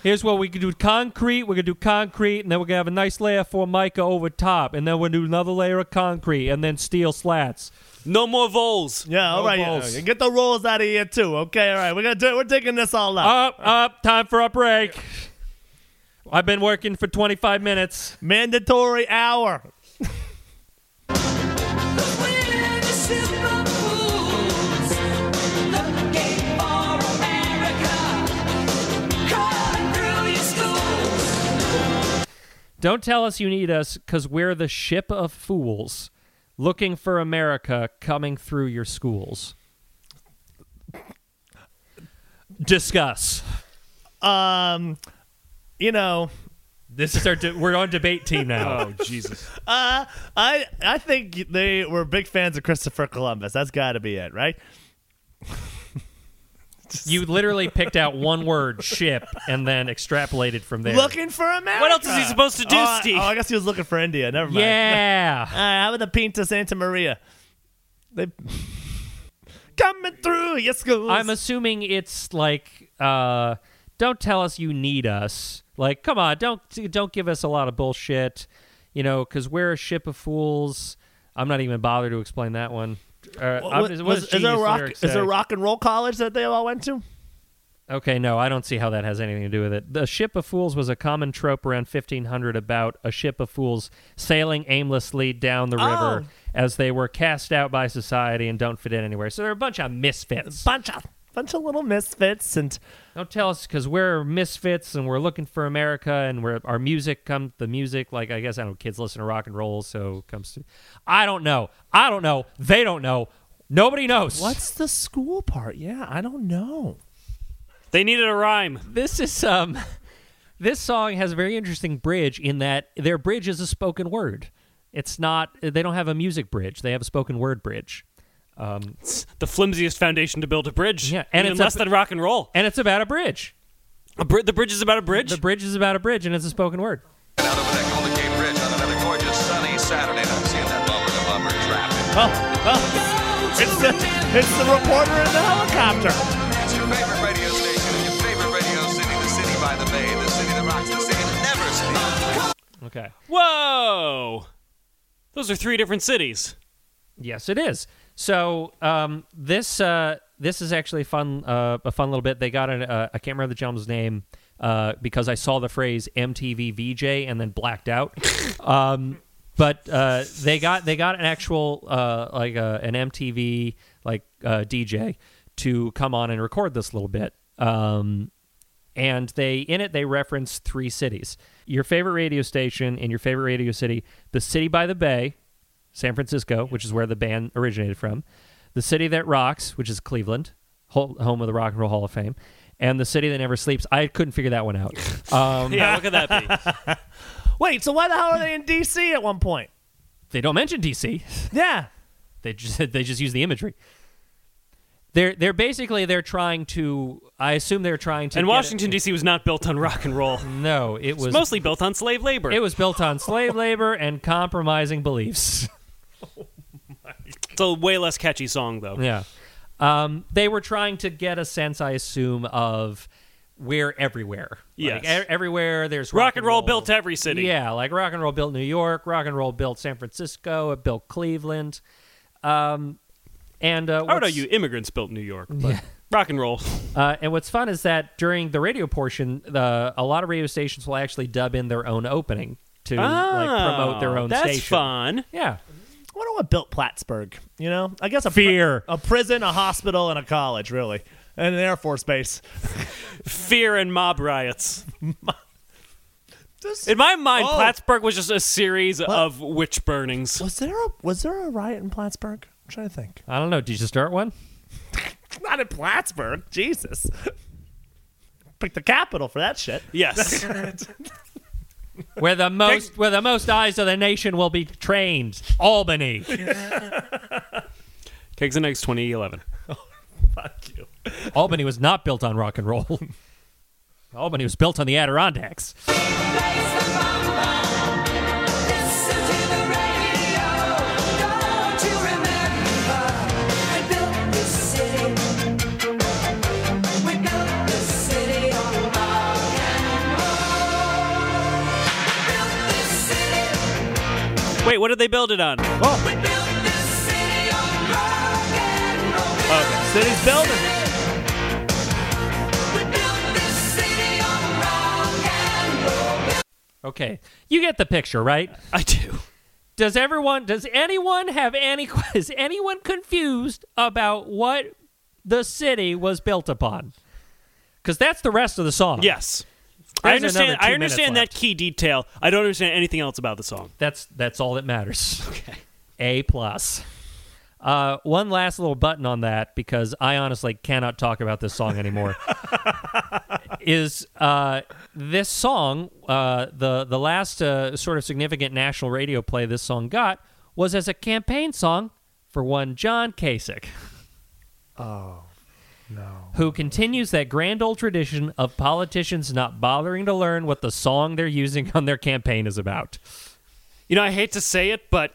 Here's what we can do: concrete. We're gonna do concrete, and then we're gonna have a nice layer of formica over top, and then we're gonna do another layer of concrete, and then steel slats. No more voles. Yeah, all No right. yeah, balls. yeah, Get the rolls out of here too. Okay, all right. We're gonna do. We're taking this all up. Up, up. Time for a break. I've been working for 25 minutes. Mandatory hour. Don't tell us you need us because we're the ship of fools looking for America coming through your schools. Discuss. Um, you know, This is our. De- we're on debate team now. Oh Jesus! uh, I I think they were big fans of Christopher Columbus. That's got to be it, right? You literally picked out one word, ship, and then extrapolated from there. Looking for America. What else is he supposed to do, oh, I- Steve? Oh, I guess he was looking for India. Never mind. yeah. Uh, how about the Pinta Santa Maria? They coming through your schools. I'm assuming it's like, uh, don't tell us you need us. Like, come on, don't don't give us a lot of bullshit. You know, because we're a ship of fools. I'm not even bothered to explain that one. Uh, What- what- what was- is there rock? Is there rock and roll college that they all went to? Okay, no, I don't see how that has anything to do with it. The ship of fools was a common trope around 1500 about a ship of fools sailing aimlessly down the river Oh. as they were cast out by society and don't fit in anywhere. So they're a bunch of misfits. Bunch of bunch of little misfits and Don't tell us because we're misfits and we're looking for America and we're our music comes the music like I guess I don't know kids listen to rock and roll so it comes to I don't know I don't know they don't know nobody knows what's the school part? Yeah, I don't know. They needed a rhyme. this is um this song has a very interesting bridge in that their bridge is a spoken word. It's not. They don't have a music bridge. They have a spoken word bridge. Um, the flimsiest foundation to build a bridge. Yeah, and even it's a- less than rock and roll. and it's about a bridge. A bri- the bridge is about a bridge. The bridge is about a bridge, and it's a spoken word. Out over that Golden Gate Bridge on another gorgeous sunny Saturday night, seeing that bumper to bumper traffic. Oh, oh. It's the it's the reporter in the helicopter. It's your favorite radio station in your favorite radio city, the city by the bay, the city that rocks, the city that never sleeps. Okay. Whoa! Those are three different cities. Yes, it is. So um, this uh, this is actually fun uh, a fun little bit. They got an uh, I can't remember the gentleman's name uh, because I saw the phrase MTV VJ and then blacked out. um, but uh, they got they got an actual uh, like uh, an MTV like uh, DJ to come on and record this little bit. Um, and they in it they reference three cities your favorite radio station in your favorite radio city the city by the bay san francisco which is where the band originated from the city that rocks which is cleveland home of the rock and roll hall of fame and the city that never sleeps i couldn't figure that one out um, Yeah, look at that be. Wait, so why the hell are they in D.C. at one point? they don't mention dc Yeah. they just they just use the imagery they're they're basically they're trying to i assume they're trying to And Washington D.C. was not built on rock and roll. no it was It's mostly built on slave labor. it was built on slave labor and compromising beliefs it's a way less catchy song though. Yeah. Um, they were trying to get a sense, I assume, of we're everywhere. Yes. Like, e- everywhere there's Rock and roll built every city. Yeah, like rock and roll built New York, rock and roll built San Francisco, it built Cleveland. Um, and uh, I would what's- argue immigrants built New York, but rock and roll. uh, and what's fun is that during the radio portion, the a lot of radio stations will actually dub in their own opening to like promote their Oh, own That's station. fun. Yeah. I wonder what built Plattsburgh. You know, I guess a Fear. a prison, a hospital, and a college, really, and an Air Force base. Fear and mob riots. This- In my mind, Oh. Plattsburgh was just a series of witch burnings. was there a was there a riot in Plattsburgh? I'm trying to think. I don't know. Did you start one? Not in Plattsburgh. Jesus. Pick the capital for that shit. Yes. where the most where the most eyes of the nation will be trained. Albany. Kegs and Eggs 2011. Fuck you. Albany was not built on rock and roll. Albany was built on the Adirondacks. Wait, what did they build it on? Oh. We built this city on rock and roll. Oh, okay. City's building. We built this city on rock and roll. Okay, you get the picture, right? I do. Does everyone? Does anyone have any? Is anyone confused about what the city was built upon? Because that's the rest of the song. Yes. I understand. I understand that key detail. I don't understand anything else about the song. That's that's all that matters. Okay. A plus. Uh, one last little button on that because I honestly cannot talk about this song anymore. is uh, this song uh, the the last uh, sort of significant national radio play this song got was as a campaign song for one John Kasich. Oh no. who continues that grand old tradition of politicians not bothering to learn what the song they're using on their campaign is about. You know, I hate to say it, but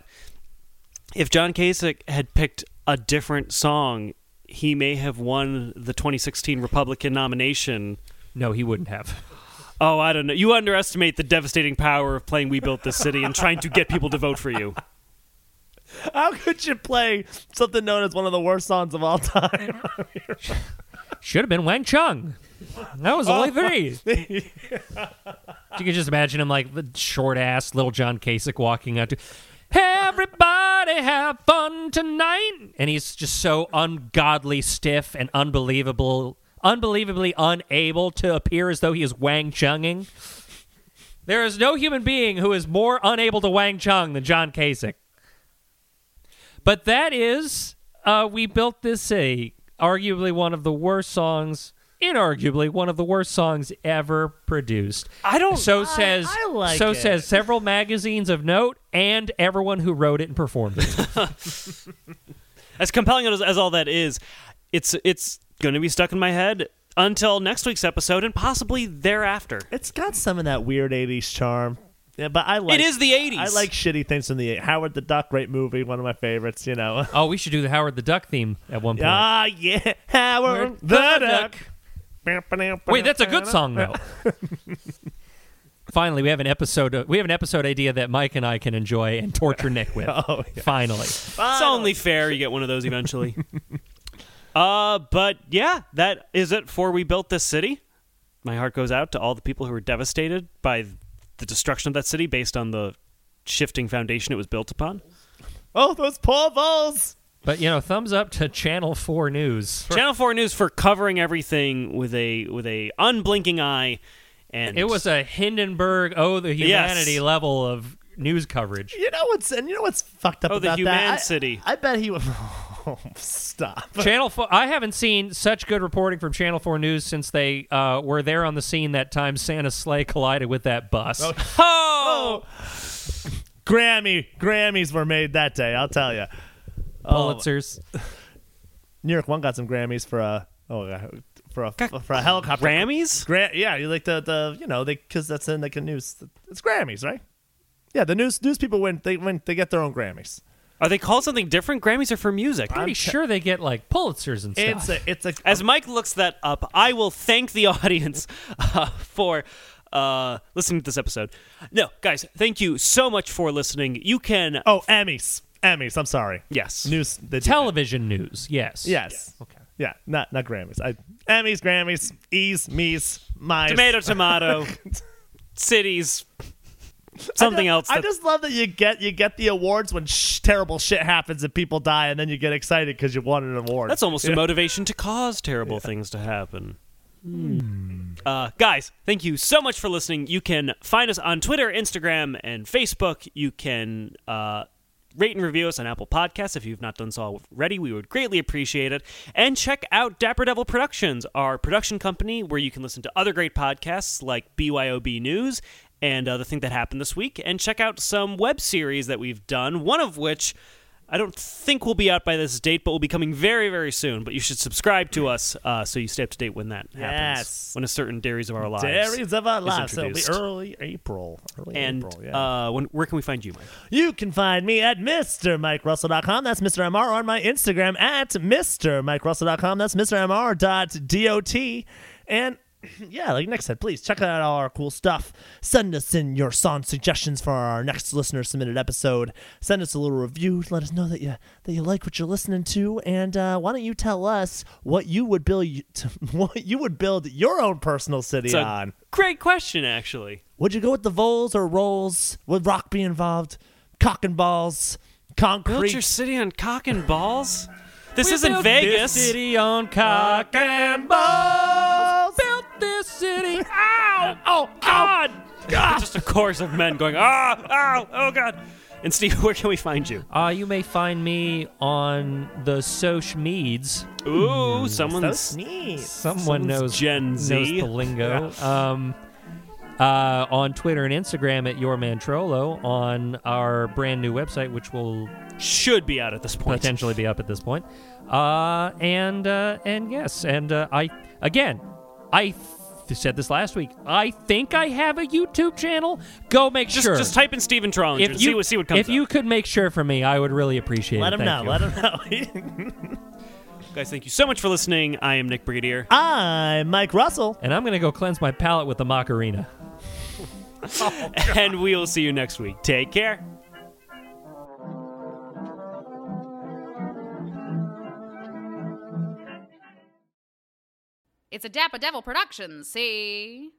if John Kasich had picked a different song, he may have won the 2016 Republican nomination. No, he wouldn't have. Oh, I don't know. You underestimate the devastating power of playing "We Built This City" and trying to get people to vote for you. How could you play something known as one of the worst songs of all time? Should have been Wang Chung. That was only oh. three. you can just imagine him like the short ass little John Kasich walking out to Everybody have fun tonight. And he's just so ungodly stiff and unbelievable unbelievably unable to appear as though he is Wang Chunging. There is no human being who is more unable to Wang Chung than John Kasich. But that is uh, We Built This City, arguably one of the worst songs inarguably one of the worst songs ever produced. I don't. So says I like so it. says several magazines of note and everyone who wrote it and performed it. as compelling as, as all that is, it's it's going to be stuck in my head until next week's episode and possibly thereafter. It's got some of that weird '80s charm. Yeah, but I like it is the 80s. I like shitty things from the 80s. Howard the Duck, great movie, one of my favorites. You know. oh, we should do the Howard the Duck theme at one point. Ah, yeah, Howard the, the Duck. Wait, that's a good song though. Finally, we have an episode. we have an episode idea that Mike and I can enjoy and torture Nick with. Oh, yeah. Finally, It's only fair you get one of those eventually. uh, but yeah, that is it for We Built This City. My heart goes out to all the people who were devastated by the destruction of that city based on the shifting foundation it was built upon. Oh, those poor balls. but you know, thumbs up to Channel Four News. Channel 4 News for covering everything with a with a unblinking eye and It was a Hindenburg, oh, the humanity Yes. level of news coverage. You know what's and you know what's fucked up Oh, the about Human that? I- City. I, bet he. Oh, stop. Channel Four. I haven't seen such good reporting from Channel Four News since they uh, were there on the scene that time Santa's sleigh collided with that bus. Oh! Grammy, Grammys were made that day. I'll tell you. Pulitzers. New York One got some Grammys for a oh for a for a helicopter. Grammys? Gra- yeah, you like the the you know they because that's in like a news. It's Grammys, right? Yeah, the news news people win. They win. They get their own Grammys. Are they called something different? Grammys are for music. Pretty sure they get like Pulitzers and stuff. It's a it's a As Mike looks that up, I will thank the audience uh, for uh, listening to this episode. No, guys, thank you so much for listening. You can, oh Emmys Emmys. I'm sorry. yes, News they do that. television news. Yes. Yes. Okay. Yeah, not not Grammys. I, Emmys, Grammys, E's, me's, my tomato, tomato, cities, something I else. just, I just love that you get you get the awards when sh- terrible shit happens and people die, and then you get excited because you won an award. That's almost Yeah. a motivation to cause terrible things to happen. Hmm. Uh, guys, thank you so much for listening. You can find us on Twitter, Instagram, and Facebook. You can uh, rate and review us on Apple Podcasts if you've not done so already. We would greatly appreciate it. And check out Dapper Devil Productions, our production company where you can listen to other great podcasts like BYOB News and uh, the thing that happened this week. And check out some web series that we've done, one of which. I don't think will be out by this date, but will be coming very, very soon. But you should subscribe to us uh, so you stay up to date when that happens. Yes. When a certain Dairies of Our Lives. Dairies of our lives. It'll be early April. Early And April, yeah. uh, when, where can we find you, Mike? You can find me at MrMikeRussell.com. That's Mr. MR on my Instagram at MrMikeRussell.com. That's MrMR.dot. And yeah, like Nick said, please check out all our cool stuff. Send us in your song suggestions for our next listener submitted episode. Send us a little review. Let us know that you that you like what you're listening to. And uh, why don't you tell us what you would build what you would build your own personal city It's a on? great question, actually. Would you go with the voles or rolls? Would rock be involved? Cock and balls, concrete. Built your city on cock and balls? This We isn't Vegas. City on cock and balls. Built this city. Ow! Oh God! Just a chorus of men going, ah, ow, oh, God. And Steve, where can we find you? Uh, you may find me on the social meds. Ooh, someone's. sneeze. Someone Someone's knows Gen knows Z. the lingo. Um, uh, on Twitter and Instagram at Your Man Trollo, on our brand new website, which will Should be out at this point. potentially be up at this point. Uh, and uh, and yes, and uh, I again, I th- said this last week. I think I have a YouTube channel. Go make Just, sure. just type in Steven Trollinger if and you see what, see what comes if you could make sure for me, I would really appreciate it. Let it. him know. Thank you. Let him know. Guys, thank you so much for listening. I am Nick Brigadier. I'm Mike Russell. And I'm gonna go cleanse my palate with the Macarena. and we will see you next week. Take care. It's a Dapper Devil production, see?